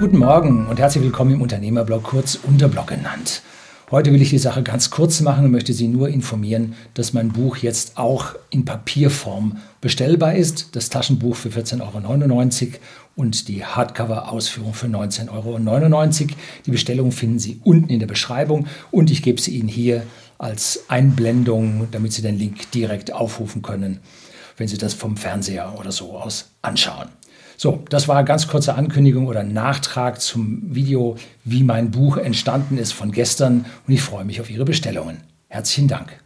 Guten Morgen und herzlich willkommen im Unternehmerblog, kurz Unterblog genannt. Heute will ich die Sache ganz kurz machen und möchte Sie nur informieren, dass mein Buch jetzt auch in Papierform bestellbar ist. Das Taschenbuch für 14,99 Euro und die Hardcover-Ausführung für 19,99 Euro. Die Bestellung finden Sie unten in der Beschreibung und ich gebe sie Ihnen hier als Einblendung, damit Sie den Link direkt aufrufen können, wenn Sie das vom Fernseher oder so aus anschauen. So, das war eine ganz kurze Ankündigung oder Nachtrag zum Video, wie mein Buch entstanden ist von gestern und ich freue mich auf Ihre Bestellungen. Herzlichen Dank.